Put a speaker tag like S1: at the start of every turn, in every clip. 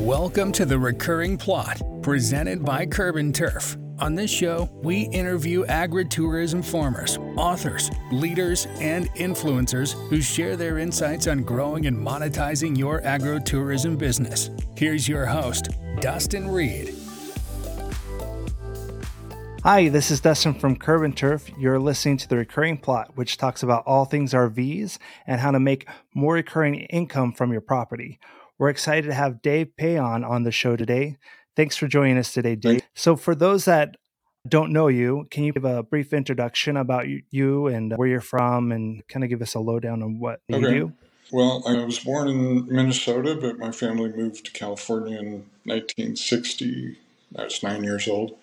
S1: Welcome to the Recurring Plot, presented by Curb and Turf. On this show, we interview agritourism farmers, authors, leaders, and influencers who share their insights on growing and monetizing your agritourism business. Here's your host, Dustin Reed.
S2: Hi, this is Dustin from Curb and Turf. You're listening to the Recurring Plot, which talks about all things RVs and how to make more recurring income from your property. We're excited to have Dave Pechan on the show today. Thanks for joining us today, Dave. So, for those that don't know you, can you give a brief introduction about you and where you're from and kind of give us a lowdown on what okay. you do?
S3: Well, I was born in Minnesota, but my family moved to California in 1960. I was nine years old.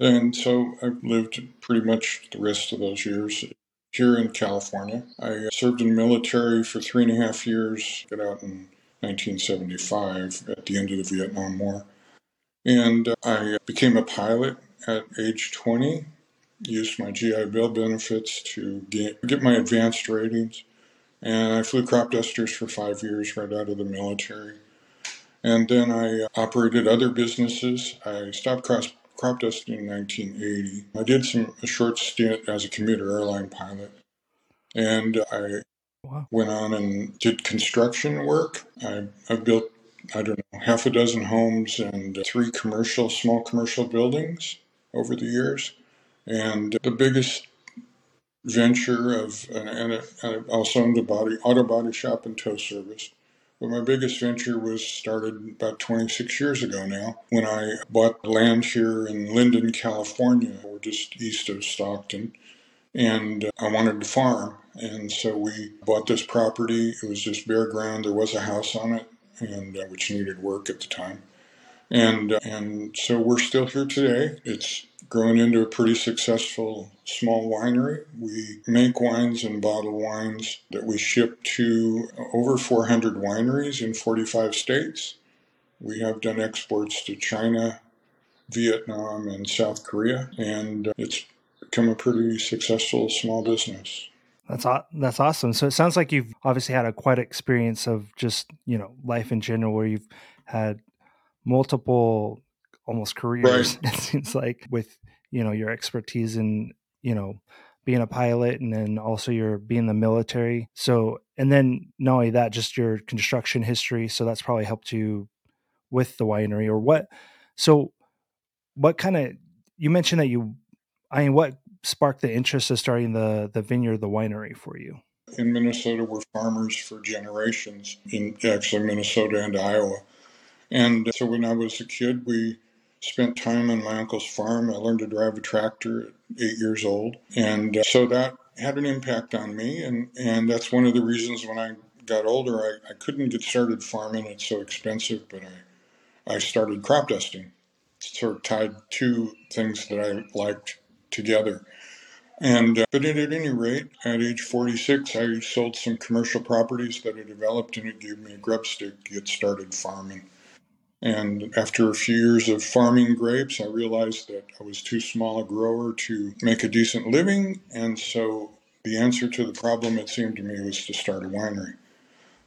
S3: And so I've lived pretty much the rest of those years here in California. I served in the military for three and a half years, got out in 1975 at the end of the Vietnam War. And uh, I became a pilot at age 20, used my GI Bill benefits to get, my advanced ratings. And I flew crop dusters for five years right out of the military. And then I uh, operated other businesses. I stopped cross crop dusting in 1980. I did some a short stint as a commuter airline pilot, and uh, I wow. went on and did construction work. I, I built I don't know half a dozen homes and three commercial small commercial buildings over the years, and the biggest venture of and, and also owned a body auto body shop and tow service but my biggest venture was started about 26 years ago now when I bought land here in Linden, California, or just east of Stockton. And uh, I wanted to farm. And so we bought this property. It was just bare ground. There was a house on it, and uh, which needed work at the time. And, uh, and so we're still here today. It's grown into a pretty successful small winery. We make wines and bottle wines that we ship to over 400 wineries in 45 states. We have done exports to China, Vietnam, and South Korea, and it's become a pretty successful small business.
S2: That's that's awesome. So it sounds like you've obviously had a quite experience of just you know life in general, where you've had multiple almost careers right. it seems like with you know your expertise in you know being a pilot and then also your being the military so and then not only that just your construction history so that's probably helped you with the winery or what so what kind of you mentioned that you i mean what sparked the interest of starting the the vineyard the winery for you
S3: in minnesota we're farmers for generations in actually minnesota and iowa and so when i was a kid we spent time on my uncle's farm. I learned to drive a tractor at eight years old. And uh, so that had an impact on me. And, and that's one of the reasons when I got older, I, I couldn't get started farming. It's so expensive, but I, I started crop dusting. Sort of tied two things that I liked together. And uh, but at, at any rate, at age 46, I sold some commercial properties that I developed, and it gave me a grub stick to get started farming. And after a few years of farming grapes, I realized that I was too small a grower to make a decent living. And so the answer to the problem, it seemed to me, was to start a winery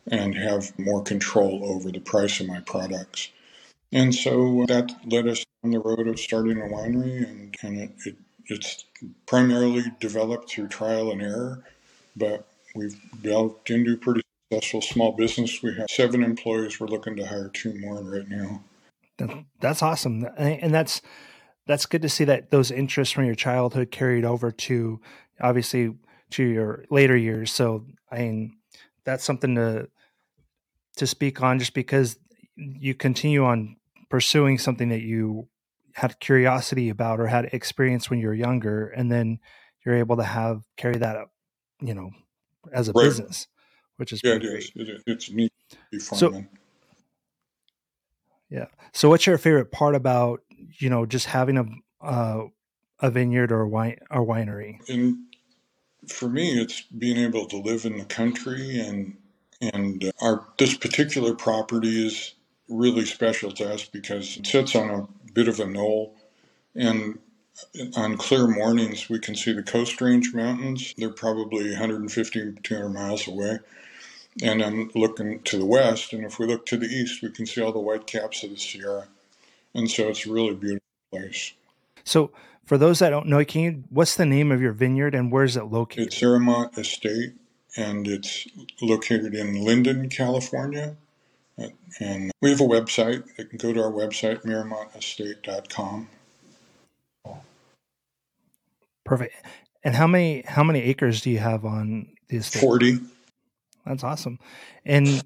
S3: and have more control over the price of my products. And so that led us on the road of starting a winery, and, and it, it, it's primarily developed through trial and error, but we've delved into pretty successful small business. We have seven employees. We're looking to hire two more right now.
S2: That's awesome, and that's that's good to see that those interests from your childhood carried over to obviously to your later years. So I mean, that's something to to speak on, just because you continue on pursuing something that you had curiosity about or had experience when you were younger, and then you're able to have carry that up, you know, as a right. business which is
S3: yeah, it is. It is. It's neat.
S2: So, yeah. So, what's your favorite part about you know just having a uh, a vineyard or a wine or winery?
S3: And for me, it's being able to live in the country and and uh, our this particular property is really special to us because it sits on a bit of a knoll and on clear mornings we can see the coast range mountains they're probably 150 200 miles away And I'm looking to the west, and if we look to the east, we can see all the white caps of the Sierra. And so it's a really beautiful place.
S2: So, for those that don't know, can you, what's the name of your vineyard and where is it located?
S3: It's Miramont Estate, and it's located in Linden, California. And we have a website. They can go to our website, miramontestate.com.
S2: Perfect. And how many how many acres do you have on the estate?
S3: Forty.
S2: That's awesome. And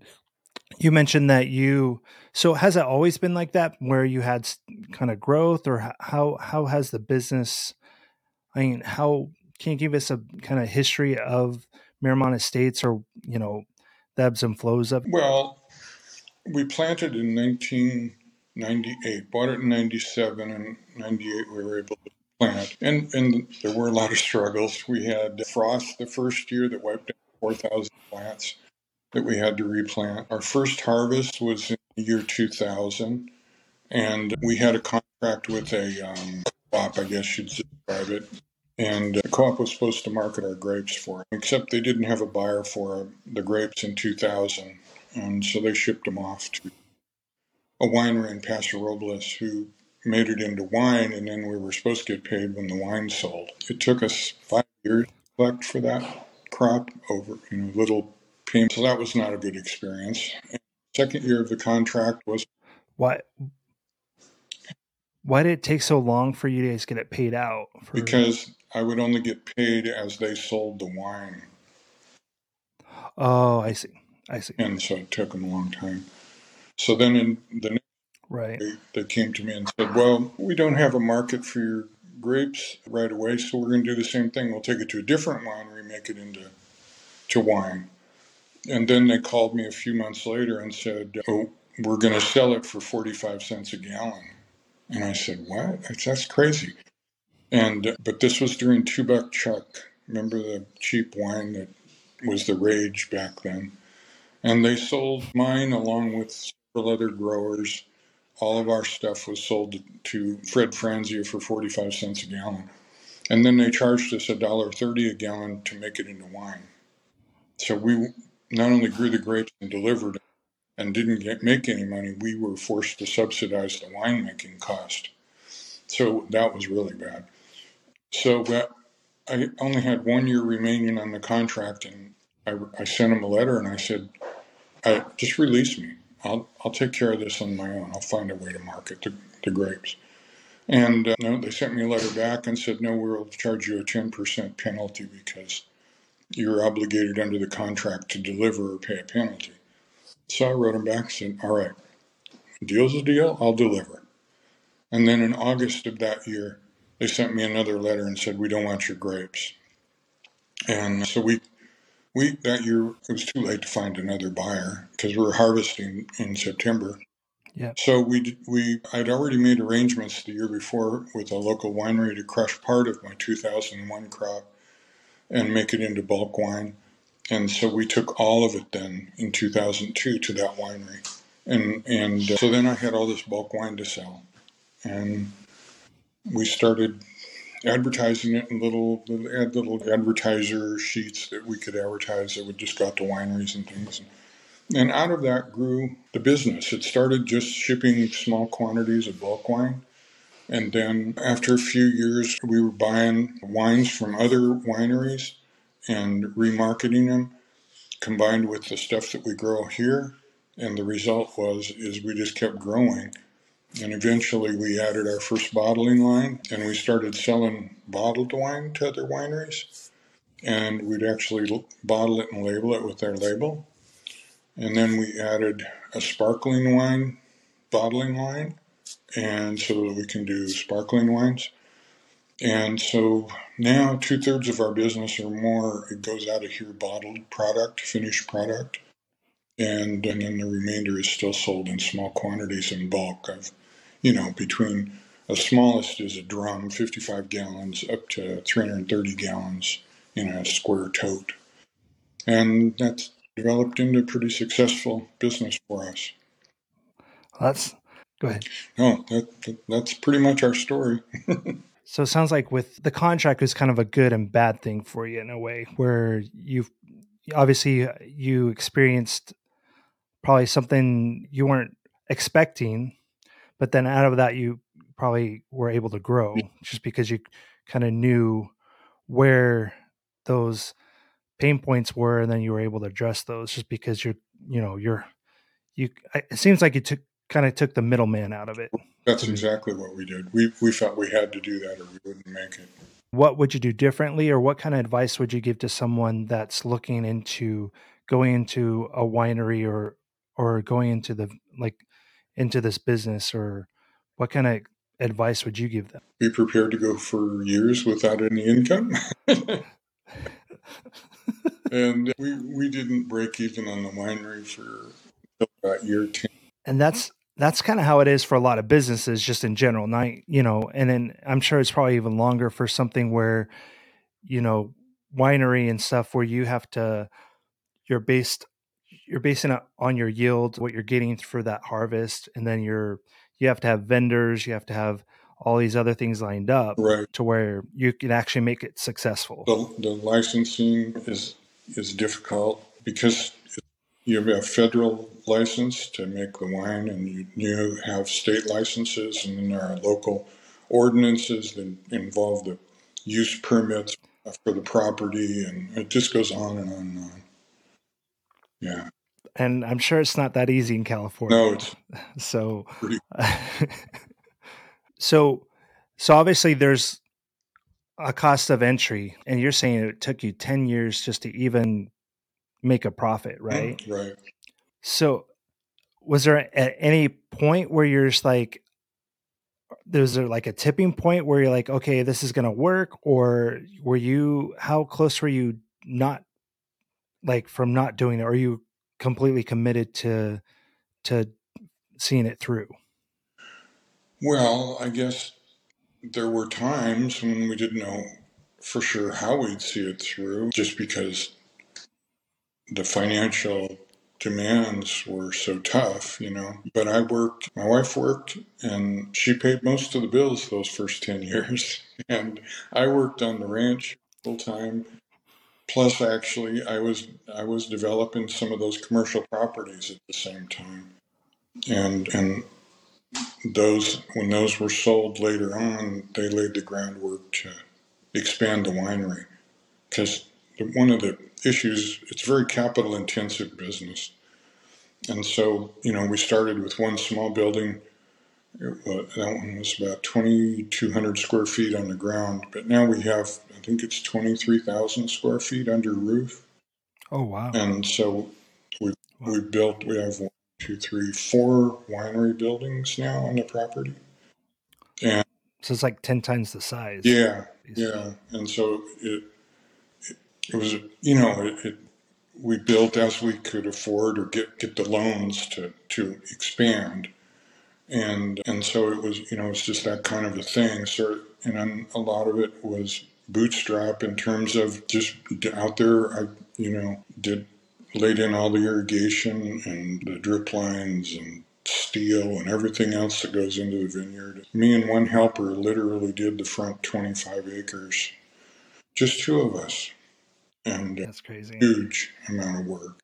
S2: you mentioned that you so has it always been like that where you had kind of growth or how how has the business I mean how can you give us a kind of history of Miramont Estates or you know the ebbs and flows of
S3: Well, we planted in 1998, bought it in 97 and 98 we were able to plant. And and there were a lot of struggles. We had frost the first year that wiped out 4,000 plants that we had to replant. Our first harvest was in the year 2000, and we had a contract with a um, co-op, I guess you'd describe it. And the co-op was supposed to market our grapes for it, except they didn't have a buyer for the grapes in 2000, and so they shipped them off to a winery in Paso Robles who made it into wine, and then we were supposed to get paid when the wine sold. It took us five years to collect for that crop over you know little payments. So that was not a good experience. And second year of the contract was
S2: why. Why did it take so long for you guys to get it paid out?
S3: For... Because I would only get paid as they sold the wine.
S2: Oh, I see. I see.
S3: And so it took them a long time. So then in the next
S2: Right.
S3: They, they came to me and said, Well, we don't have a market for your grapes right away, so we're going to do the same thing. We'll take it to a different winery, make it into to wine. And then they called me a few months later and said, Oh, we're going to sell it for 45 cents a gallon. And I said, What? That's crazy. And, uh, but this was during two buck chuck. Remember the cheap wine that was the rage back then? And they sold mine along with several other growers all of our stuff was sold to Fred Franzia for 45 cents a gallon. And then they charged us $1.30 a gallon to make it into wine. So we not only grew the grapes and delivered and didn't get, make any money, we were forced to subsidize the winemaking cost. So that was really bad. So I only had one year remaining on the contract, and I, I sent him a letter and I said, I, just release me. I'll, I'll take care of this on my own. I'll find a way to market the, the grapes. And uh, no, they sent me a letter back and said, no, we'll charge you a 10% penalty because you're obligated under the contract to deliver or pay a penalty. So I wrote them back and said, all right, deal's a deal, I'll deliver. And then in August of that year, they sent me another letter and said, we don't want your grapes. And uh, so we we that year it was too late to find another buyer because we were harvesting in September.
S2: Yeah.
S3: So we we I'd already made arrangements the year before with a local winery to crush part of my 2001 crop and make it into bulk wine. And so we took all of it then in 2002 to that winery. And and uh, so then I had all this bulk wine to sell. And we started advertising it in little little, little advertiser sheets that we could advertise that would just go out to wineries and things. And out of that grew the business. It started just shipping small quantities of bulk wine. And then after a few years, we were buying wines from other wineries and remarketing them combined with the stuff that we grow here. And the result was is we just kept growing and eventually we added our first bottling line and we started selling bottled wine to other wineries. And we'd actually bottle it and label it with their label. And then we added a sparkling wine bottling line, and so that we can do sparkling wines. And so now two thirds of our business or more, it goes out of here bottled product, finished product. And, and then the remainder is still sold in small quantities in bulk of you know, between the smallest is a drum, 55 gallons, up to 330 gallons in a square tote. And that's developed into a pretty successful business for us.
S2: That's go ahead.
S3: No, that, that that's pretty much our story.
S2: so it sounds like with the contract is kind of a good and bad thing for you in a way, where you've obviously uh, you experienced probably something you weren't expecting, but then out of that you probably were able to grow just because you kind of knew where those pain points were and then you were able to address those just because you're you know you're you it seems like you took kind of took the middleman out of it.
S3: That's exactly what we did. We we felt we had to do that or we wouldn't make it.
S2: What would you do differently or what kind of advice would you give to someone that's looking into going into a winery or or going into the like into this business or what kind of advice would you give them?
S3: Be prepared to go for years without any income. And we we didn't break even on the winery for about year 10
S2: and that's that's kind of how it is for a lot of businesses just in general not you know and then i'm sure it's probably even longer for something where you know winery and stuff where you have to you're based you're basing it on your yield what you're getting for that harvest and then you're you have to have vendors you have to have all these other things lined up
S3: right.
S2: to where you can actually make it successful.
S3: The, the licensing is is difficult because you have a federal license to make the wine, and you, you have state licenses, and then there are local ordinances that involve the use permits for the property, and it just goes on and on and on. Yeah.
S2: And I'm sure it's not that easy in California.
S3: No, it's
S2: so.
S3: Pretty-
S2: so, so obviously there's a cost of entry, and you're saying it took you ten years just to even make a profit, mm, right?
S3: Right.
S2: So, was there at any point where you're just like, there's there like a tipping point where you're like, okay, this is going to work, or were you? How close were you not, like, from not doing it? Or are you completely committed to to seeing it through?
S3: Well, I guess there were times when we didn't know for sure how we'd see it through, just because the financial demands were so tough, you know. But I worked, my wife worked, and she paid most of the bills those first 10 years. And I worked on the ranch full time. Plus, actually, I was I was developing some of those commercial properties at the same time, and and those when those were sold later on, they laid the groundwork to expand the winery. Because one of the issues it's a very capital intensive business. And so you know we started with one small building that one was about 2200 square feet on the ground but now we have i think it's 23000 square feet under roof.
S2: Oh wow.
S3: And so we wow. we built we have one two three four winery buildings now on the property. And
S2: so it's like 10 times the size.
S3: Yeah yeah. And so it it was you know it, it, we built as we could afford or get get the loans to to expand and and so it was you know it's just that kind of a thing so and then a lot of it was bootstrap in terms of just out there i you know did laid in all the irrigation and the drip lines and steel and everything else that goes into the vineyard me and one helper literally did the front 25 acres just two of us and
S2: that's crazy.
S3: Huge amount of work.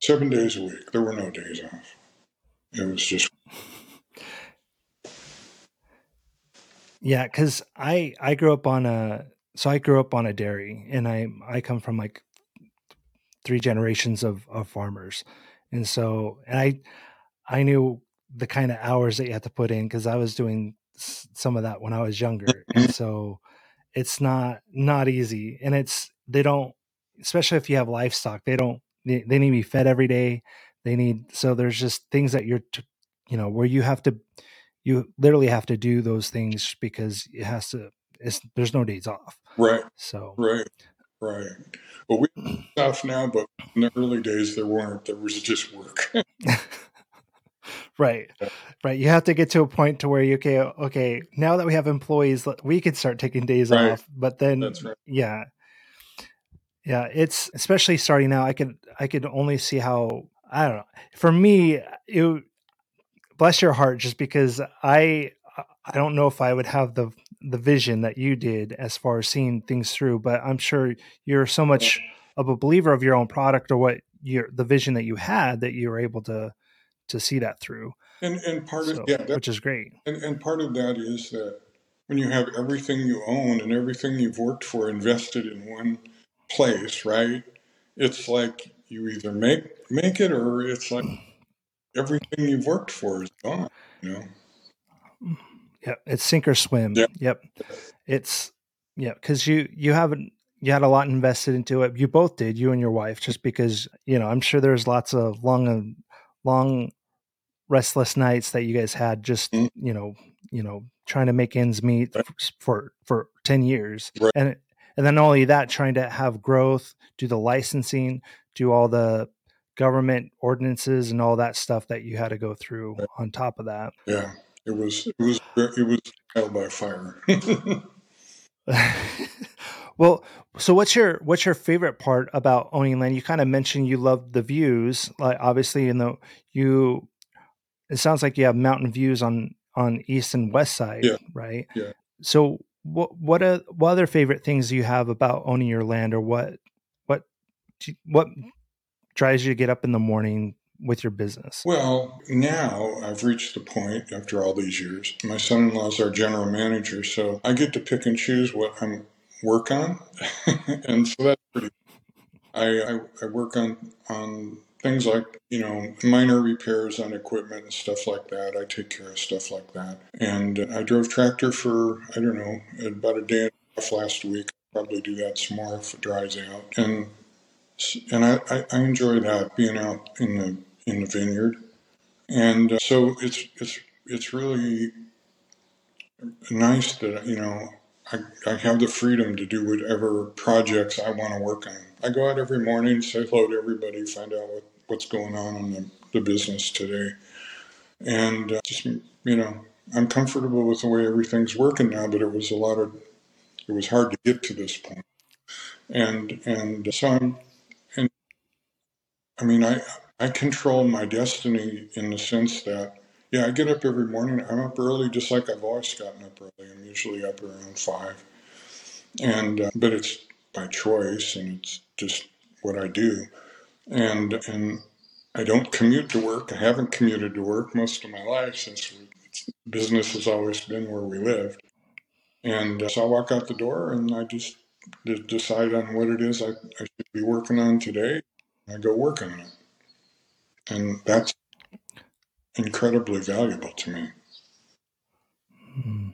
S3: Seven days a week. There were no days off. It was just.
S2: Yeah, because I I grew up on a so I grew up on a dairy, and I I come from like three generations of of farmers, and so and I I knew the kind of hours that you had to put in because I was doing some of that when I was younger, and so it's not not easy, and it's they don't especially if you have livestock, they don't they, they need to be fed every day. They need so there's just things that you're t- you know where you have to you literally have to do those things because it has to it's there's no days off.
S3: Right.
S2: So
S3: right. Right. Well, we off now, but in the early days there weren't. There was just work.
S2: right right you have to get to a point to where you okay okay now that we have employees we could start taking days right. off but then right. yeah yeah, it's especially starting now. I could I could only see how I don't know. For me, it bless your heart, just because I I don't know if I would have the the vision that you did as far as seeing things through. But I'm sure you're so much of a believer of your own product or what your the vision that you had that you were able to to see that through.
S3: And and part so, of yeah,
S2: that, which is great.
S3: And and part of that is that when you have everything you own and everything you've worked for invested in one place, right? It's like you either make make it or it's like mm. Everything you've worked for is gone, you know.
S2: Yep, it's sink or swim. Yep. yep. It's yeah, because you you haven't you had a lot invested into it. You both did, you and your wife, just because you know. I'm sure there's lots of long, and long, restless nights that you guys had, just mm. you know, you know, trying to make ends meet right. for for ten years, right. and and then only that, trying to have growth, do the licensing, do all the government ordinances and all that stuff that you had to go through right. on top of that.
S3: Yeah, it was it was it was hell by fire.
S2: well, so what's your what's your favorite part about owning land? You kind of mentioned you love the views, like obviously, in the you. It sounds like you have mountain views on on east and west side,
S3: yeah.
S2: right?
S3: Yeah.
S2: So what what are what other favorite things do you have about owning your land, or what what what drives you to get up in the morning with your business?
S3: Well, now I've reached the point after all these years. My son in law is our general manager, so I get to pick and choose what I'm work on, and so that's pretty. I, I, I work on on things like you know minor repairs on equipment and stuff like that. I take care of stuff like that, and I drove tractor for I don't know about a day and a half last week. Probably do that some more if it dries out, and and I, I, enjoy that being out in the in the vineyard, and uh, so it's it's it's really nice that you know I, I have the freedom to do whatever projects I want to work on. I go out every morning, say hello to everybody, find out what, what's going on in the, the business today. And uh, just, you know, I'm comfortable with the way everything's working now, but it was a lot of, it was hard to get to this point. And, and so I'm, I mean, I, I control my destiny in the sense that yeah, I get up every morning. I'm up early, just like I've always gotten up early. I'm usually up around five, and uh, but it's by choice, and it's just what I do. And and I don't commute to work. I haven't commuted to work most of my life since business has always been where we lived. And uh, so I walk out the door, and I just decide on what it is I, I should be working on today. I go work on it, and that's incredibly valuable to me.
S2: Hmm.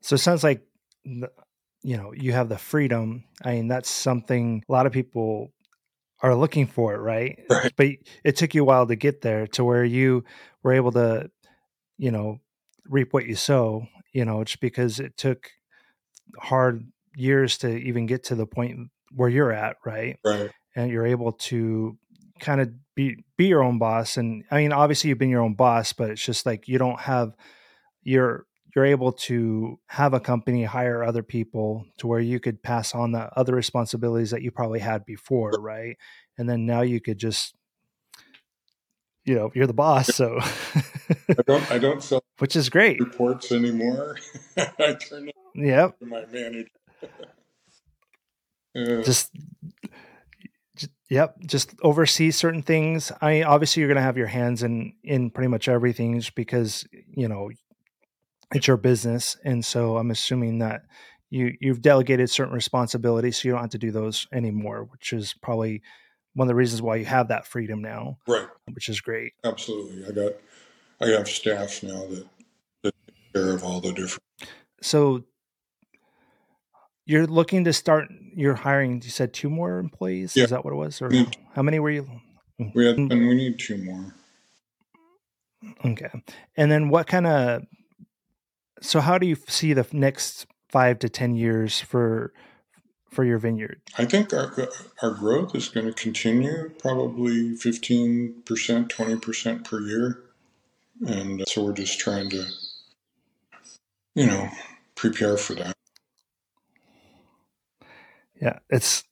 S2: So it sounds like, you know, you have the freedom. I mean, that's something a lot of people are looking for, right?
S3: right?
S2: But it took you a while to get there to where you were able to, you know, reap what you sow, you know, just because it took hard years to even get to the point where you're at, right?
S3: Right.
S2: And you're able to kind of be be your own boss and i mean obviously you've been your own boss but it's just like you don't have you're you're able to have a company hire other people to where you could pass on the other responsibilities that you probably had before right? And then now you could just you know you're the boss so
S3: i don't i don't sell
S2: which is great.
S3: reports anymore. I turn it
S2: yep.
S3: my manager.
S2: Just Yep, just oversee certain things. I obviously you're going to have your hands in in pretty much everything, just because you know it's your business, and so I'm assuming that you you've delegated certain responsibilities, so you don't have to do those anymore, which is probably one of the reasons why you have that freedom now,
S3: right?
S2: Which is great.
S3: Absolutely, I got I have staff now that that take care of all the different.
S2: So you're looking to start your hiring. You said two more employees. Yeah. Is that what it was, or need, how many were you?
S3: We had, mm. and we need two more.
S2: Okay, and then what kind of? So, how do you see the next five to ten years for for your vineyard?
S3: I think our uh, our growth is going to continue, probably fifteen percent, twenty percent per year, and uh, so we're just trying to, you know, prepare for that.
S2: Yeah, it's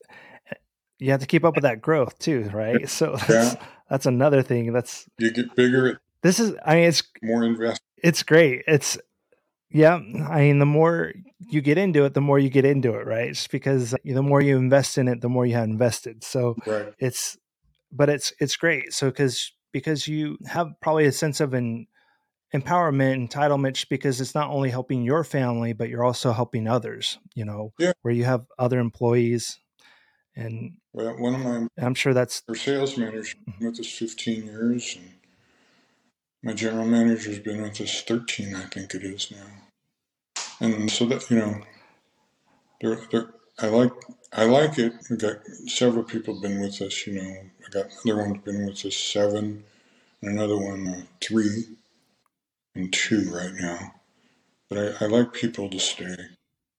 S2: you have to keep up with that growth too, right? So that's, yeah. that's another thing. That's
S3: you get bigger.
S2: This is, I mean, it's
S3: more invest.
S2: It's great. It's Yeah, I mean, the more you get into it, the more you get into it, right? It's because the more you invest in it, the more you have invested. So
S3: right.
S2: it's, but it's it's great. So because because you have probably a sense of an empowerment, entitlement, because it's not only helping your family, but you're also helping others. You know,
S3: yeah.
S2: where you have other employees, and
S3: well, one of my
S2: I'm sure that's
S3: our sales manager with us 15 years, and my general manager's been with us 13, I think it is now and so that you know, there, there, I like I like it. We got several people been with us. You know, I got another one's been with us seven, and another one uh, three, and two right now. But I, I like people to stay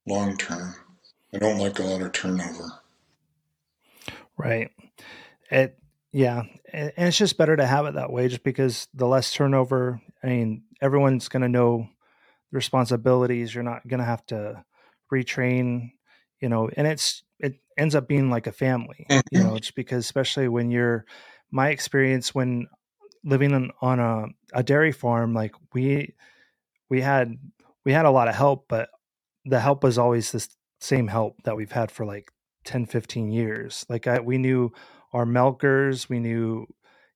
S3: long term. I don't like a lot of turnover.
S2: Right. It yeah, and it's just better to have it that way, just because the less turnover. I mean, everyone's going to know the responsibilities. You're not going to have to retrain, you know, and it's, it ends up being like a family, you mm-hmm. know, it's because, especially when you're, my experience when living on, on a, a dairy farm, like we, we had, we had a lot of help, but the help was always the same help that we've had for like 10, 15 years. Like I, we knew our milkers, we knew,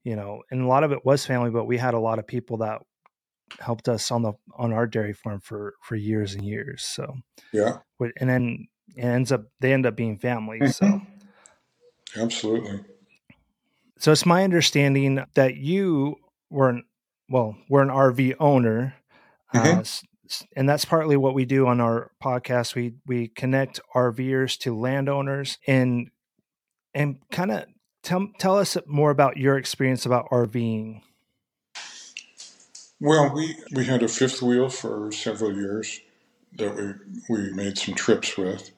S2: you know, and a lot of it was family, but we had a lot of people that helped us on the on our dairy farm for for years and years. So
S3: yeah,
S2: and then it ends up they end up being family. Mm-hmm. So
S3: absolutely.
S2: So it's my understanding that you were an, well, we're an RV owner, mm-hmm. uh, and that's partly what we do on our podcast. We we connect RVers to landowners and and kind of tell tell us more about your experience about RVing.
S3: Well, we, we had a fifth wheel for several years that we, we made some trips with.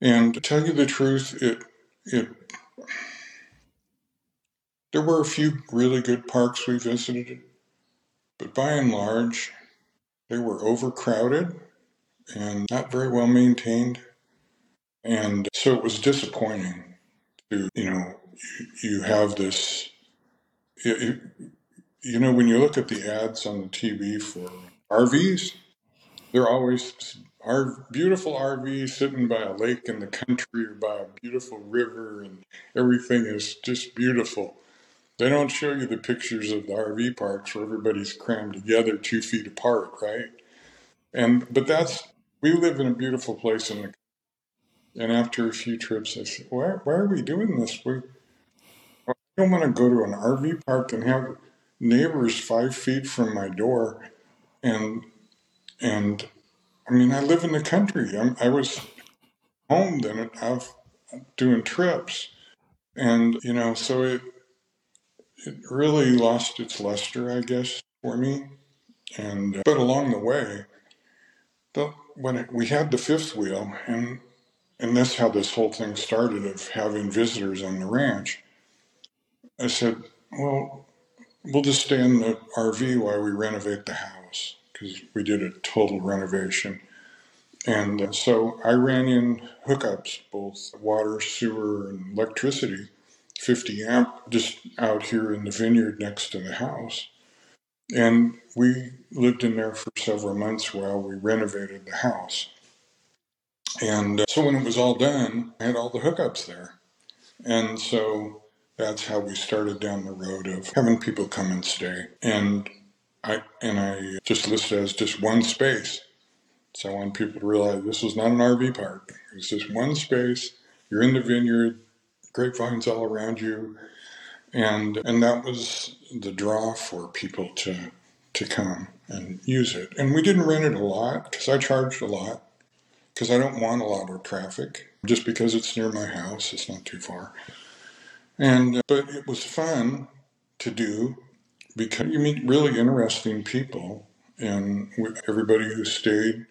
S3: And to tell you the truth, it, it, there were a few really good parks we visited, but by and large, they were overcrowded and not very well maintained. And so it was disappointing to, you know, you, have this, you know, when you look at the ads on the TV for RVs, they're always our beautiful RV sitting by a lake in the country or by a beautiful river, and everything is just beautiful. They don't show you the pictures of the RV parks where everybody's crammed together two feet apart, right? And but that's we live in a beautiful place in the and after a few trips, I said, why, why are we doing this? We I don't want to go to an RV park and have neighbors five feet from my door, and and I mean I live in the country. I'm, I was home then out uh, doing trips, and you know so it it really lost its luster, I guess, for me. And but along the way, the, when it, we had the fifth wheel, and and that's how this whole thing started of having visitors on the ranch. I said, well, We'll just stay in the RV while we renovate the house because we did a total renovation. And uh, so I ran in hookups, both water, sewer, and electricity, 50 amp, just out here in the vineyard next to the house. And we lived in there for several months while we renovated the house. And uh, so when it was all done, I had all the hookups there. And so that's how we started down the road of having people come and stay. And I and I just listed as just one space. So I want people to realize this was not an RV park. It's just one space. You're in the vineyard, grapevines all around you, and and that was the draw for people to to come and use it. And we didn't rent it a lot because I charged a lot because I don't want a lot of traffic. Just because it's near my house, it's not too far. And but it was fun to do because you meet really interesting people, and everybody who stayed,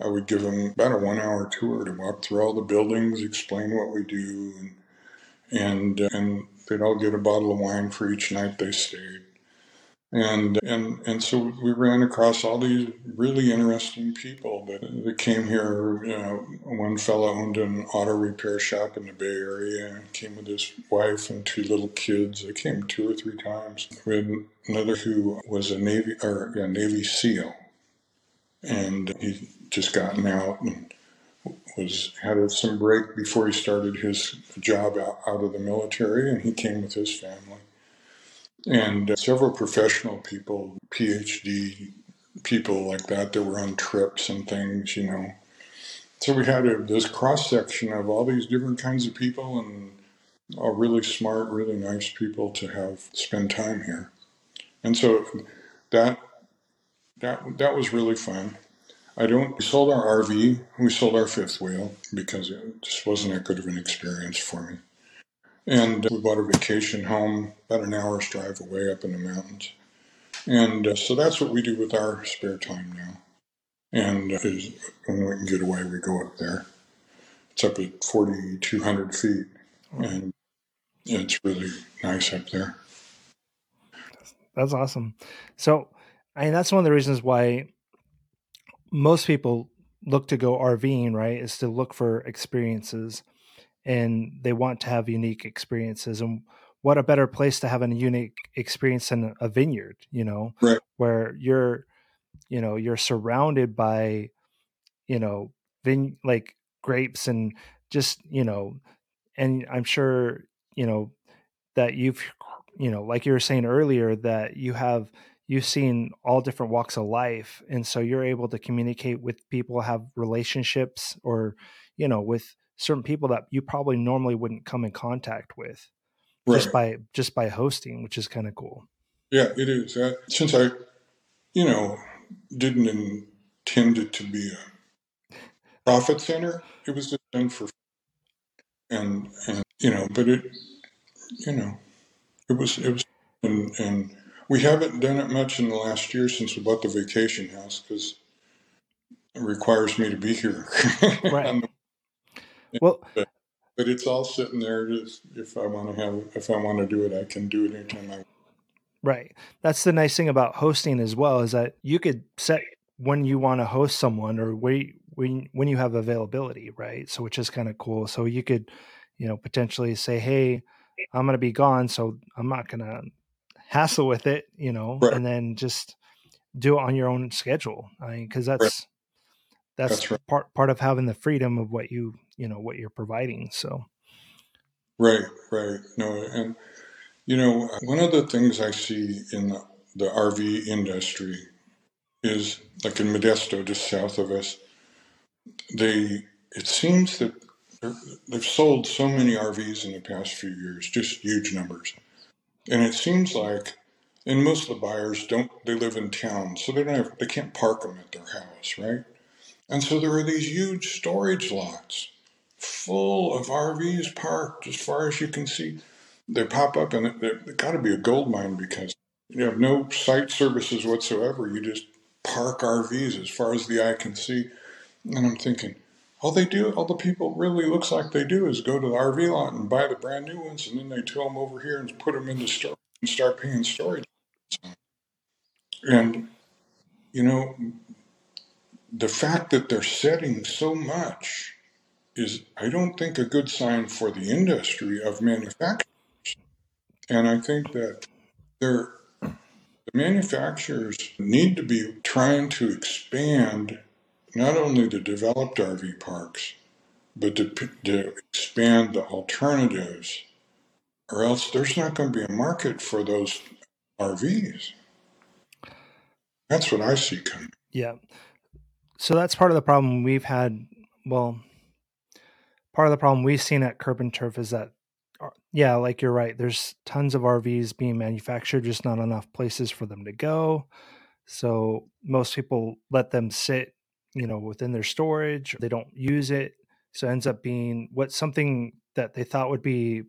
S3: I would give them about a one-hour tour to walk through all the buildings, explain what we do, and and and they'd all get a bottle of wine for each night they stayed and and and so we ran across all these really interesting people that, that came here. You know, one fellow owned an auto repair shop in the Bay Area and came with his wife and two little kids. They came two or three times. We had another who was a Navy or a Navy SEAL, and he just gotten out and was had some break before he started his job out, out of the military, and he came with his family. And uh, several professional people, PhD people like that, that were on trips and things, you know. So we had a, this cross section of all these different kinds of people and all really smart, really nice people to have spend time here. And so that that that was really fun. I don't. We sold our RV. We sold our fifth wheel because it just wasn't that good of an experience for me. And we bought a vacation home about an hour's drive away up in the mountains. And uh, so that's what we do with our spare time now. And uh, when we can get away, we go up there. It's up at 4,200 feet. And it's really nice up there.
S2: That's awesome. So, I mean, that's one of the reasons why most people look to go RVing, right? Is to look for experiences and they want to have unique experiences. And what a better place to have a unique experience than a vineyard, you know,
S3: right.
S2: where you're, you know, you're surrounded by, you know, vin like grapes and just, you know, and I'm sure, you know, that you've, you know, like you were saying earlier, that you have you've seen all different walks of life and so you're able to communicate with people have relationships or you know with certain people that you probably normally wouldn't come in contact with right. just by just by hosting which is kind of cool
S3: yeah it is uh, since i you know didn't intend it to be a profit center it was just done for and and you know but it you know it was it was and and we haven't done it much in the last year since we bought the vacation house because it requires me to be here.
S2: right. well,
S3: but, but, it's all sitting there. Just if I want to have, if I want to do it, I can do it anytime I. want.
S2: Right. That's the nice thing about hosting as well is that you could set when you want to host someone or when when when you have availability, right? So which is kind of cool. So you could, you know, potentially say, "Hey, I'm going to be gone, so I'm not going to hassle with it, you know, right. and then just do it on your own schedule. I mean, because that's right. that's, that's right. part part of having the freedom of what you you know what you're providing. So,
S3: right, right, no, and you know, one of the things I see in the, the RV industry is like in Modesto, just south of us. They it seems that they've sold so many RVs in the past few years, just huge numbers and it seems like, and most of the buyers don't, they live in town, so they don't have, they can't park them at their house, right? And so there are these huge storage lots full of RVs parked as far as you can see. They pop up and they've got to be a gold mine because you have no site services whatsoever. You just park RVs as far as the eye can see. And I'm thinking, all they do, all the people really looks like they do is go to the RV lot and buy the brand new ones, and then they tow them over here and put them in the store and start paying storage. And you know, the fact that they're setting so much is, I don't think, a good sign for the industry of manufacturers. And I think that they're the manufacturers need to be trying to expand not only the developed RV parks, but to, to expand the alternatives, or else there's not going to be a market for those RVs. That's what I see coming.
S2: Yeah. So that's part of the problem we've had. Well, part of the problem we've seen at Curb and Turf is that, uh, yeah, like you're right. There's tons of RVs being manufactured, just not enough places for them to go. So most people let them sit you know within their storage they don't use it. So it ends up being what something that they thought would be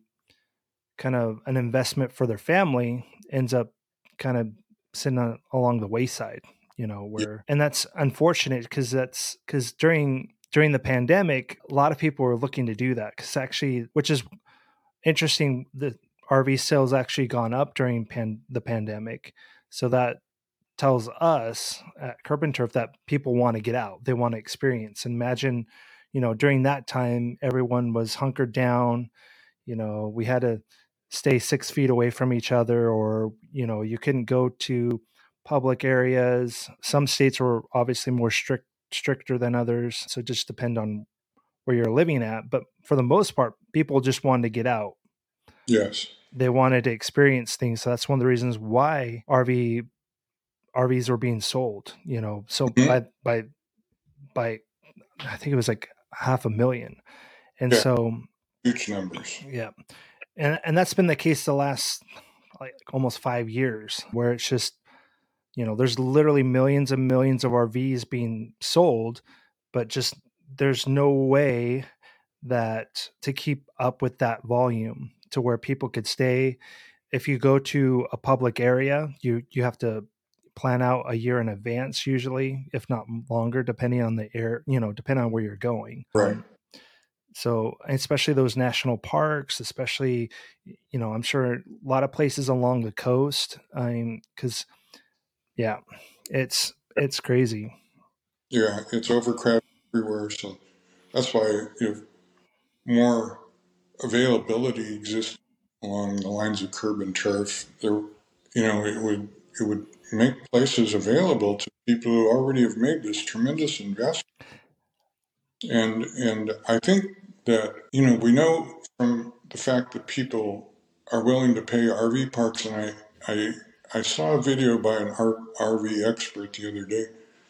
S2: kind of an investment for their family ends up kind of sitting on, along the wayside you know where and that's unfortunate because that's because during during the pandemic a lot of people were looking to do that because actually which is interesting the rv sales actually gone up during pan, the pandemic. So that tells us at Turf that people want to get out, they want to experience. Imagine, you know, during that time, everyone was hunkered down. You know, we had to stay six feet away from each other, or you know, you couldn't go to public areas. Some states were obviously more strict stricter than others, so just depend on where you're living at. But for the most part, people just wanted to get out.
S3: Yes.
S2: They wanted to experience things. So that's one of the reasons why RV RVs were being sold, you know. So mm-hmm. by by by I think it was like half a million. And yeah. so
S3: huge numbers.
S2: Yeah. And and that's been the case the last like almost 5 years where it's just you know, there's literally millions and millions of RVs being sold, but just there's no way that to keep up with that volume to where people could stay if you go to a public area you you have to plan out a year in advance usually if not longer depending on the air you know depending on where you're going.
S3: Right.
S2: So especially those national parks especially you know i'm sure a lot of places along the coast i mean because yeah it's it's crazy.
S3: Yeah it's overcrowded everywhere so that's why if more availability exists along the lines of curb and turf there you know it would it would make places available to people who already have made this tremendous investment. And and I think that you know we know from the fact that people are willing to pay RV parks, and I I I saw a video by an RV expert the other day.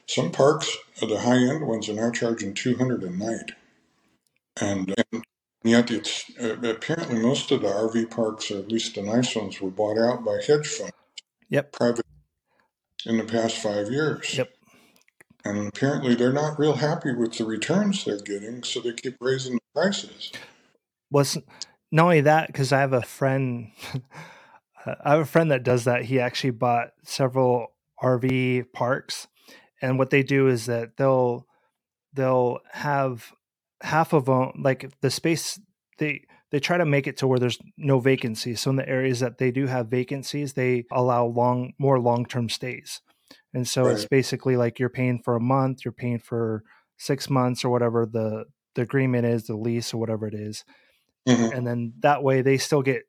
S3: Some parks, the high end ones, are now charging two hundred a night, and, and yet it's uh, apparently most of the RV parks, or at least the nice ones, were bought out by hedge funds.
S2: Yep.
S3: Private in the past five years.
S2: Yep.
S3: And apparently they're not real happy with the returns they're getting, so they keep raising the prices.
S2: Was not only that, because I have a friend, I have a friend that does that. He actually bought several RV parks, and what they do is that they'll they'll have half of them like the space they they try to make it to where there's no vacancies. So in the areas that they do have vacancies, they allow long more long term stays. And so right. it's basically like you're paying for a month, you're paying for six months or whatever the the agreement is, the lease or whatever it is. Mm-hmm. and then that way they still get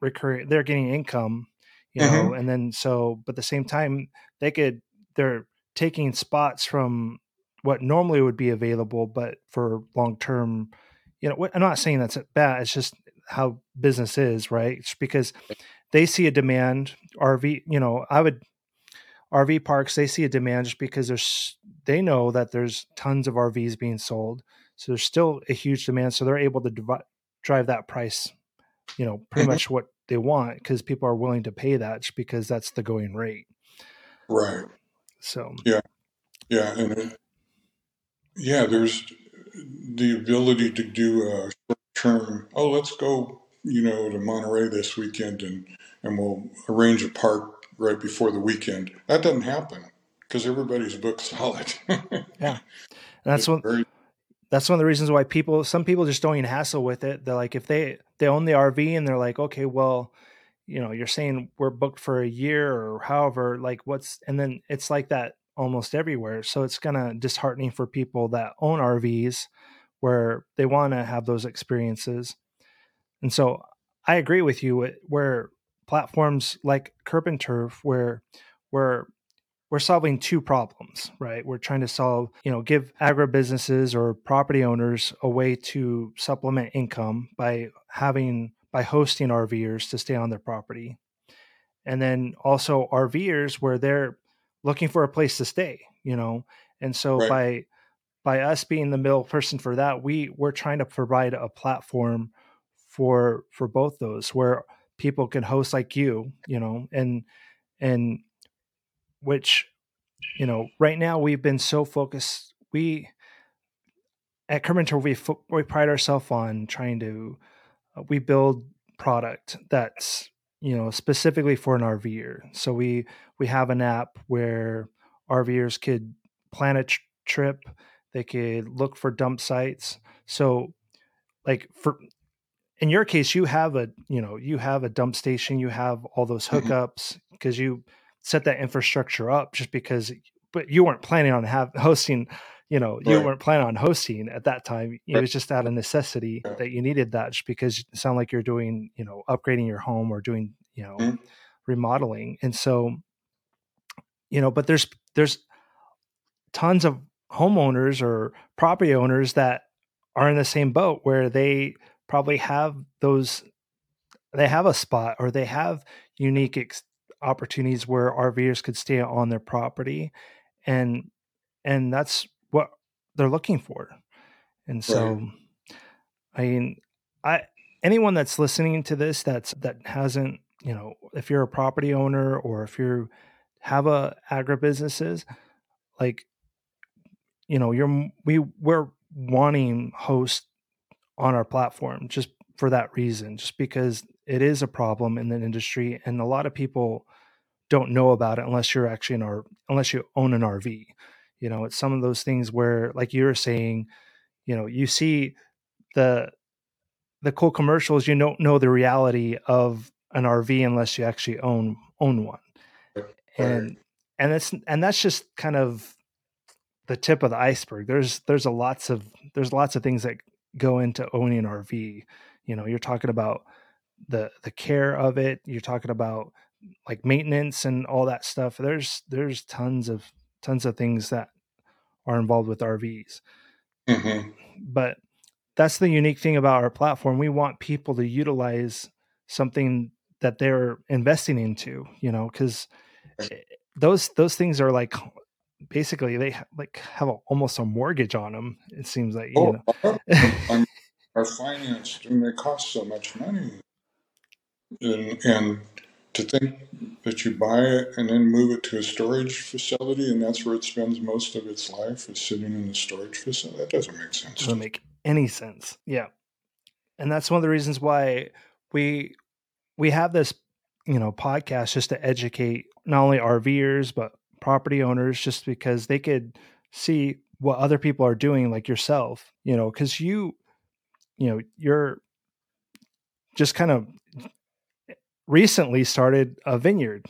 S2: recurring. They're getting income, you know. Mm-hmm. And then so, but at the same time, they could they're taking spots from what normally would be available, but for long term you know, I'm not saying that's bad. It's just how business is, right? It's because they see a demand. RV, you know, I would RV parks. They see a demand just because there's they know that there's tons of RVs being sold, so there's still a huge demand. So they're able to div- drive that price, you know, pretty mm-hmm. much what they want because people are willing to pay that just because that's the going rate.
S3: Right.
S2: So
S3: yeah, yeah, and it, yeah, there's the ability to do a short term, oh, let's go, you know, to Monterey this weekend and, and we'll arrange a park right before the weekend. That doesn't happen because everybody's booked solid.
S2: yeah. And that's one. Very, that's one of the reasons why people, some people just don't even hassle with it. They're like, if they they own the RV and they're like, okay, well, you know, you're saying we're booked for a year or however, like what's, and then it's like that almost everywhere. So it's kind of disheartening for people that own RVs where they want to have those experiences. And so I agree with you where platforms like Curb and Turf, where we're we're solving two problems, right? We're trying to solve, you know, give agribusinesses or property owners a way to supplement income by having by hosting RVers to stay on their property. And then also RVers where they're looking for a place to stay, you know. And so right. by by us being the middle person for that, we we're trying to provide a platform for for both those where people can host like you, you know, and and which you know, right now we've been so focused we at Curb and Turf we we pride ourselves on trying to uh, we build product that's you know specifically for an RVer. So we we have an app where RVers could plan a tr- trip, they could look for dump sites. So like for in your case you have a you know you have a dump station, you have all those mm-hmm. hookups because you set that infrastructure up just because but you weren't planning on have hosting you know you weren't planning on hosting at that time it was just out of necessity yeah. that you needed that because it sounded like you're doing you know upgrading your home or doing you know mm-hmm. remodeling and so you know, but there's there's tons of homeowners or property owners that are in the same boat where they probably have those they have a spot or they have unique ex- opportunities where RVers could stay on their property and and that's they're looking for. And so right. I mean I anyone that's listening to this that's that hasn't, you know, if you're a property owner or if you have a agribusinesses, like you know, you're we we're wanting hosts on our platform just for that reason, just because it is a problem in the industry and a lot of people don't know about it unless you're actually in our unless you own an RV. You know, it's some of those things where like you were saying, you know, you see the the cool commercials, you don't know the reality of an RV unless you actually own own one. And and it's and that's just kind of the tip of the iceberg. There's there's a lots of there's lots of things that go into owning an RV. You know, you're talking about the the care of it. You're talking about like maintenance and all that stuff. There's there's tons of tons of things that are involved with RVs. Mm-hmm. But that's the unique thing about our platform. We want people to utilize something that they're investing into, you know, because those those things are like basically they like have a, almost a mortgage on them. It seems like oh, you
S3: know. are financed and they cost so much money, and and to think that you buy it and then move it to a storage facility and that's where it spends most of its life is sitting in the storage facility? That doesn't make sense.
S2: Doesn't make any sense. Yeah. And that's one of the reasons why we we have this you know podcast just to educate not only rvers but property owners just because they could see what other people are doing like yourself you know because you you know you're just kind of recently started a vineyard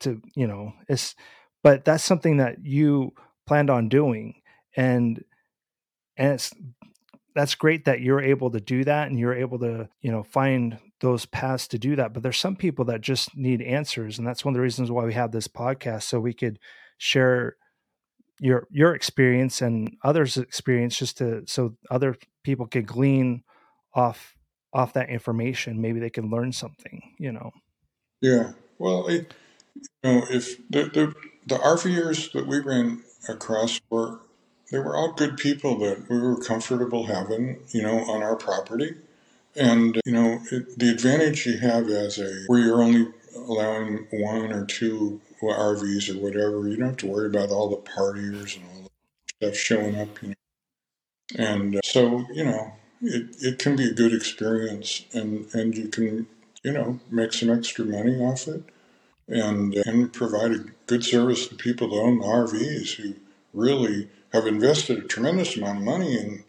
S2: to you know it's but that's something that you planned on doing and and it's that's great that you're able to do that and you're able to you know find those paths to do that but there's some people that just need answers and that's one of the reasons why we have this podcast so we could share your your experience and others experience just to so other people could glean off off that information, maybe they can learn something, you know.
S3: Yeah. Well, it, you know, if the, the, the RVers that we ran across were, they were all good people that we were comfortable having, you know, on our property. And, you know, it, the advantage you have as a, where you're only allowing one or two RVs or whatever, you don't have to worry about all the partiers and all the stuff showing up, you know. And uh, so, you know, it, it can be a good experience and, and you can, you know, make some extra money off it and, and provide a good service to people that own RVs who really have invested a tremendous amount of money in,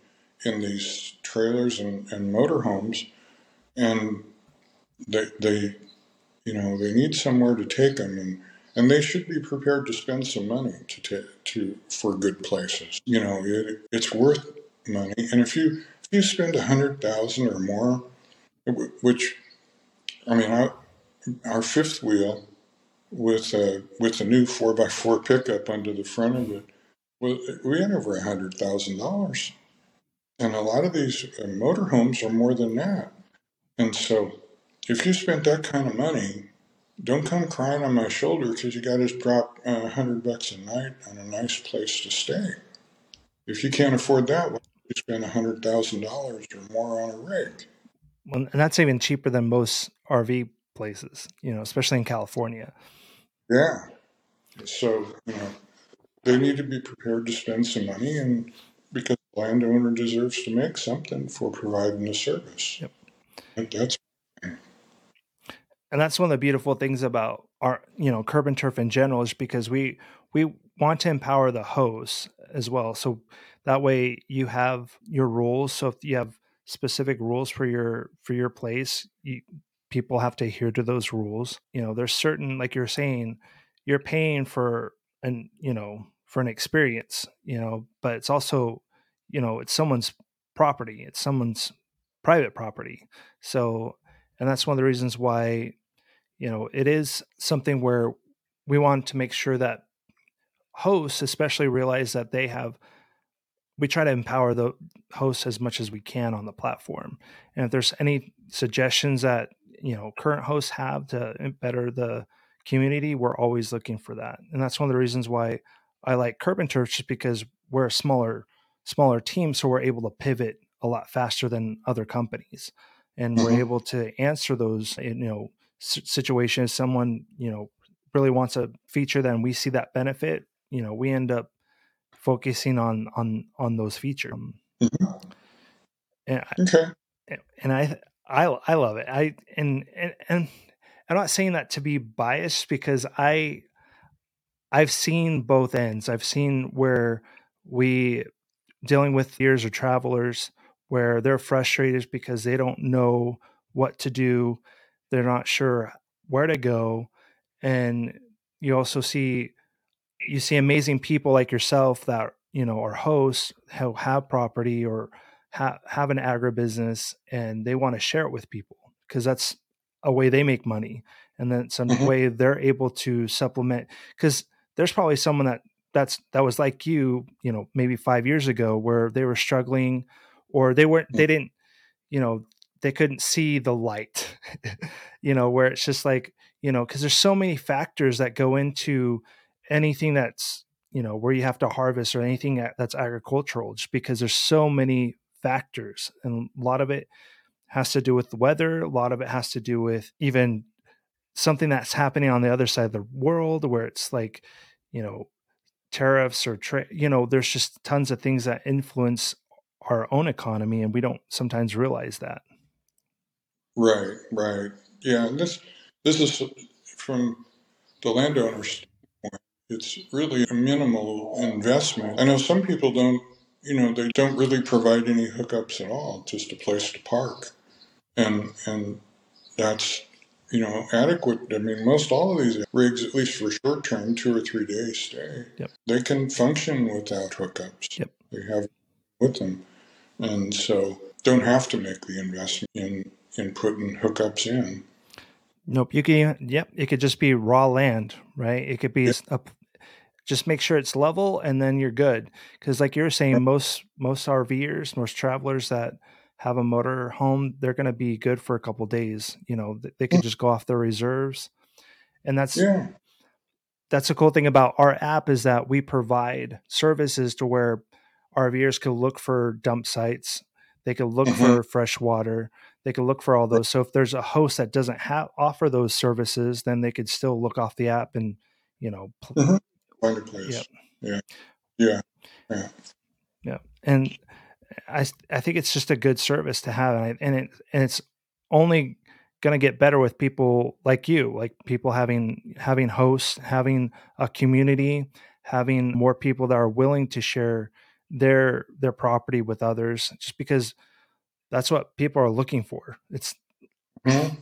S3: in these trailers and, and motorhomes. And they, they, you know, they need somewhere to take them and, and they should be prepared to spend some money to, take to for good places. You know, it, it's worth money. And if you you spend a hundred thousand or more, which I mean, our, our fifth wheel with a with a new four x four pickup under the front of it, well, we had over a hundred thousand dollars, and a lot of these uh, motorhomes are more than that. And so, if you spent that kind of money, don't come crying on my shoulder because you got to drop a hundred bucks a night on a nice place to stay. If you can't afford that, you spend hundred thousand dollars or more on a rig.
S2: Well, and that's even cheaper than most RV places, you know, especially in California.
S3: Yeah. So, you know, they need to be prepared to spend some money and because the landowner deserves to make something for providing the service. Yep. And that's
S2: and that's one of the beautiful things about our you know curb and turf in general is because we we want to empower the hosts as well so that way you have your rules so if you have specific rules for your for your place you, people have to adhere to those rules. You know there's certain like you're saying you're paying for an you know for an experience you know but it's also you know it's someone's property it's someone's private property. So and that's one of the reasons why you know it is something where we want to make sure that hosts especially realize that they have we try to empower the hosts as much as we can on the platform. And if there's any suggestions that you know current hosts have to better the community we're always looking for that. And that's one of the reasons why i like Curb and Turf just because we're a smaller smaller team so we're able to pivot a lot faster than other companies. And mm-hmm. we're able to answer those you know situations. Someone you know really wants a feature then we see that benefit you know we end up focusing on on on those features. Mm-hmm. and okay. I, and i i i love it. I and and and i'm not saying that to be biased because i i've seen both ends. I've seen where we dealing with years or travelers where they're frustrated because they don't know what to do. They're not sure where to go. And you also see you see amazing people like yourself that you know are hosts who have property or ha- have an agribusiness and they want to share it with people because that's a way they make money and then some mm-hmm. way they're able to supplement because there's probably someone that that's that was like you you know maybe five years ago where they were struggling or they weren't they mm. didn't you know they couldn't see the light you know where it's just like you know because there's so many factors that go into anything that's you know where you have to harvest or anything that's agricultural just because there's so many factors and a lot of it has to do with the weather a lot of it has to do with even something that's happening on the other side of the world where it's like you know tariffs or trade you know there's just tons of things that influence our own economy and we don't sometimes realize that.
S3: Right right. Yeah and this this is from the landowner's it's really a minimal investment i know some people don't you know they don't really provide any hookups at all just a place to park and and that's you know adequate i mean most all of these rigs at least for short term two or three days stay yep. they can function without hookups
S2: yep.
S3: they have with them and so don't have to make the investment in in putting hookups in.
S2: Nope, you can. Yep, it could just be raw land, right? It could be yeah. a, just make sure it's level, and then you're good. Because, like you're saying, most most RVers, most travelers that have a motor home, they're going to be good for a couple days. You know, they can mm. just go off their reserves, and that's
S3: yeah.
S2: That's the cool thing about our app is that we provide services to where RVers could look for dump sites. They could look mm-hmm. for fresh water. They could look for all those. So if there's a host that doesn't have offer those services, then they could still look off the app and you know
S3: pl- mm-hmm. A place. Yep. Yeah, yeah, yeah,
S2: yeah. And I I think it's just a good service to have, and, I, and it and it's only going to get better with people like you, like people having having hosts, having a community, having more people that are willing to share their their property with others just because that's what people are looking for it's mm-hmm.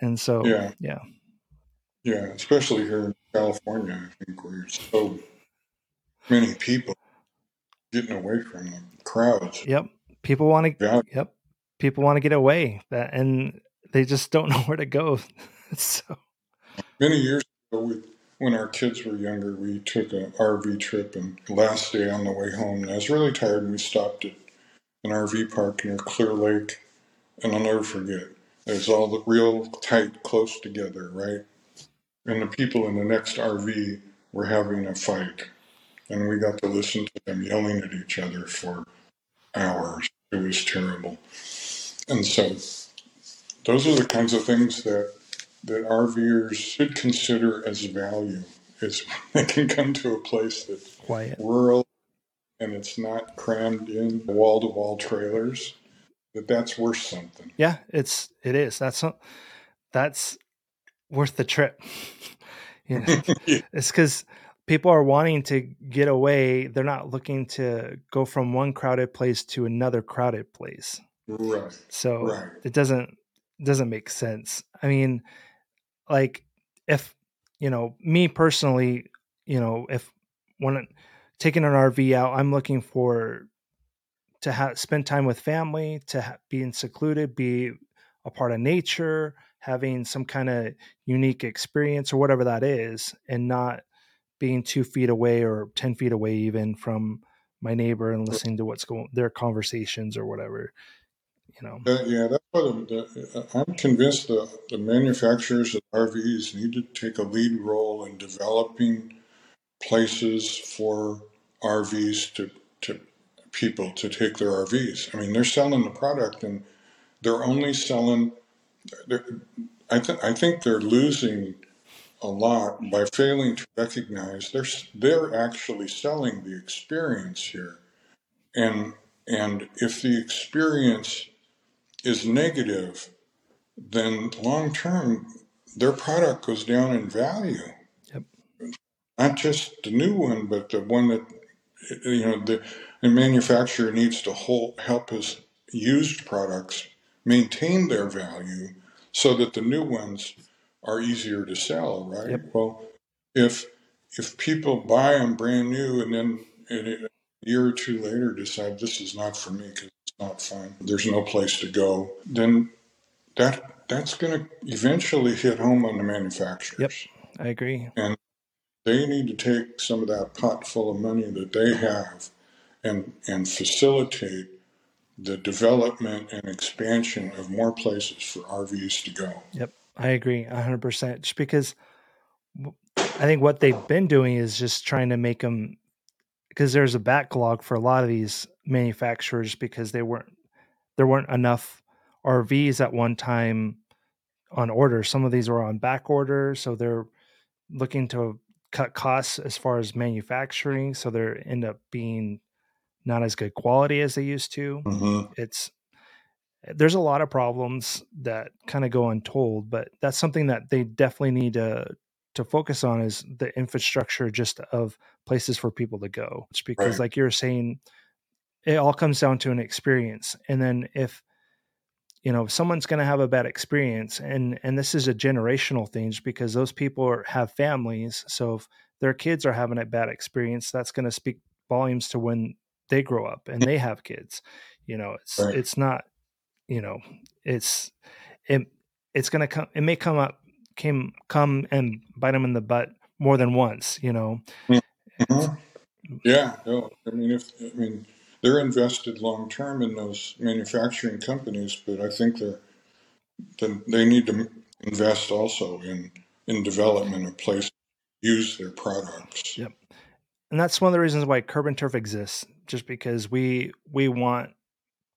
S2: and so
S3: yeah
S2: yeah
S3: yeah especially here in california i think where so many people getting away from the crowds
S2: yep people want to yeah. yep people want to get away that and they just don't know where to go so
S3: many years ago with when our kids were younger, we took an RV trip, and last day on the way home, I was really tired, and we stopped at an RV park near Clear Lake, and I'll never forget. It was all real tight, close together, right? And the people in the next RV were having a fight, and we got to listen to them yelling at each other for hours. It was terrible. And so, those are the kinds of things that that RVers should consider as value is they can come to a place that's
S2: quiet,
S3: rural, and it's not crammed in wall to wall trailers. That that's worth something.
S2: Yeah, it's it is. That's that's worth the trip. you know, yeah. it's because people are wanting to get away. They're not looking to go from one crowded place to another crowded place.
S3: Right.
S2: So
S3: right.
S2: it doesn't doesn't make sense. I mean, like if you know me personally you know if when taking an rv out i'm looking for to have spend time with family to ha- being secluded be a part of nature having some kind of unique experience or whatever that is and not being two feet away or 10 feet away even from my neighbor and listening to what's going their conversations or whatever you know?
S3: Uh, yeah that's what the, i'm convinced the, the manufacturers of rvs need to take a lead role in developing places for rvs to, to people to take their rvs i mean they're selling the product and they're only selling I, th- I think they're losing a lot by failing to recognize they're they're actually selling the experience here, and and if the experience is negative, then long term their product goes down in value. Yep. Not just the new one, but the one that you know the, the manufacturer needs to hold, help his used products maintain their value so that the new ones are easier to sell, right? Yep. Well, if if people buy them brand new and then a year or two later decide this is not for me because it's not fun, there's no place to go, then that that's going to eventually hit home on the manufacturers.
S2: Yep, I agree.
S3: And they need to take some of that pot full of money that they have and and facilitate the development and expansion of more places for RVs to go.
S2: Yep. I agree 100%. Just because I think what they've been doing is just trying to make them because there's a backlog for a lot of these manufacturers because they weren't there weren't enough RVs at one time on order. Some of these were on back order, so they're looking to cut costs as far as manufacturing, so they end up being not as good quality as they used to. Mm-hmm. It's there's a lot of problems that kind of go untold, but that's something that they definitely need to to focus on is the infrastructure just of places for people to go. Because right. like you're saying, it all comes down to an experience. And then if you know if someone's going to have a bad experience and and this is a generational thing because those people are, have families so if their kids are having a bad experience that's going to speak volumes to when they grow up and they have kids you know it's right. it's not you know it's it it's gonna come it may come up came come and bite them in the butt more than once you know
S3: mm-hmm. yeah no i mean if i mean they're invested long term in those manufacturing companies but i think they're then they need to invest also in in development of places use their products
S2: yep and that's one of the reasons why curb and turf exists just because we we want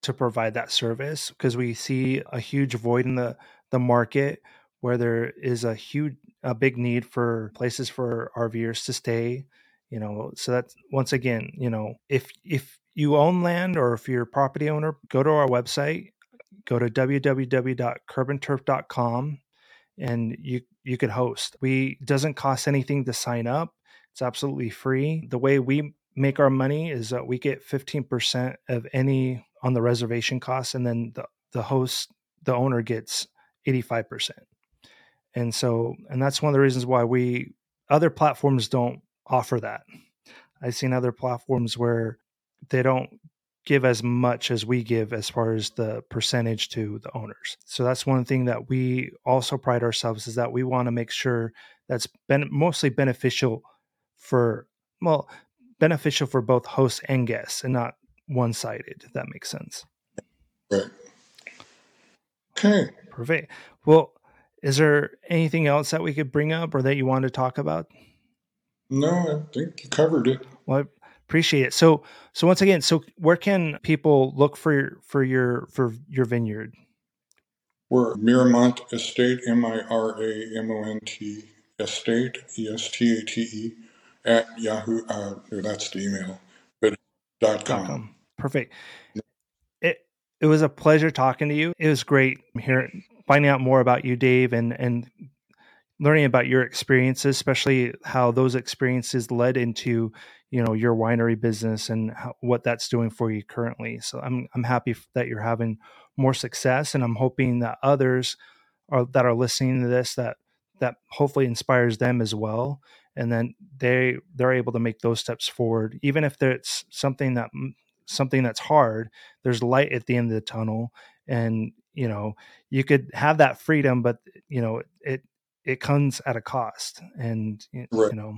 S2: to provide that service because we see a huge void in the the market where there is a huge a big need for places for RVers to stay you know? So that's once again you know if if you own land or if you're a property owner go to our website go to www.curbandturf.com and you you could host. We doesn't cost anything to sign up. It's absolutely free. The way we make our money is that we get 15% of any on the reservation costs, and then the the host, the owner gets eighty five percent. And so, and that's one of the reasons why we other platforms don't offer that. I've seen other platforms where they don't give as much as we give as far as the percentage to the owners. So that's one thing that we also pride ourselves is that we want to make sure that's been mostly beneficial for well beneficial for both hosts and guests and not one sided, if that makes sense.
S3: Right. Okay.
S2: Perfect. Well, is there anything else that we could bring up or that you want to talk about?
S3: No, I think you covered it.
S2: Well, I appreciate it. So, so once again, so where can people look for your, for your for your vineyard?
S3: We're Miramont Estate, M I R A M O N T Estate, E S T A T E, at Yahoo. Uh, that's the email, but dot com.
S2: Perfect. It it was a pleasure talking to you. It was great hearing finding out more about you, Dave, and and learning about your experiences, especially how those experiences led into you know your winery business and how, what that's doing for you currently. So I'm I'm happy that you're having more success, and I'm hoping that others are that are listening to this that that hopefully inspires them as well and then they they're able to make those steps forward even if it's something that mm, something that's hard there's light at the end of the tunnel and you know you could have that freedom but you know it it comes at a cost and right. you know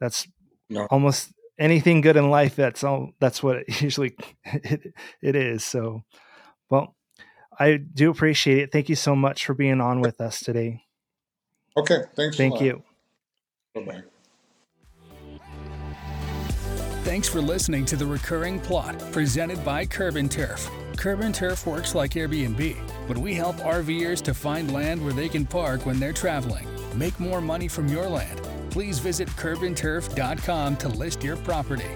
S2: that's no. almost anything good in life. That's all. That's what it usually it, it is. So, well, I do appreciate it. Thank you so much for being on with us today.
S3: Okay, thanks.
S2: Thank you.
S3: Bye bye.
S1: Thanks for listening to the Recurring Plot presented by Curb and Turf. Curb and Turf works like Airbnb, but we help RVers to find land where they can park when they're traveling. Make more money from your land. Please visit curbandturf.com to list your property.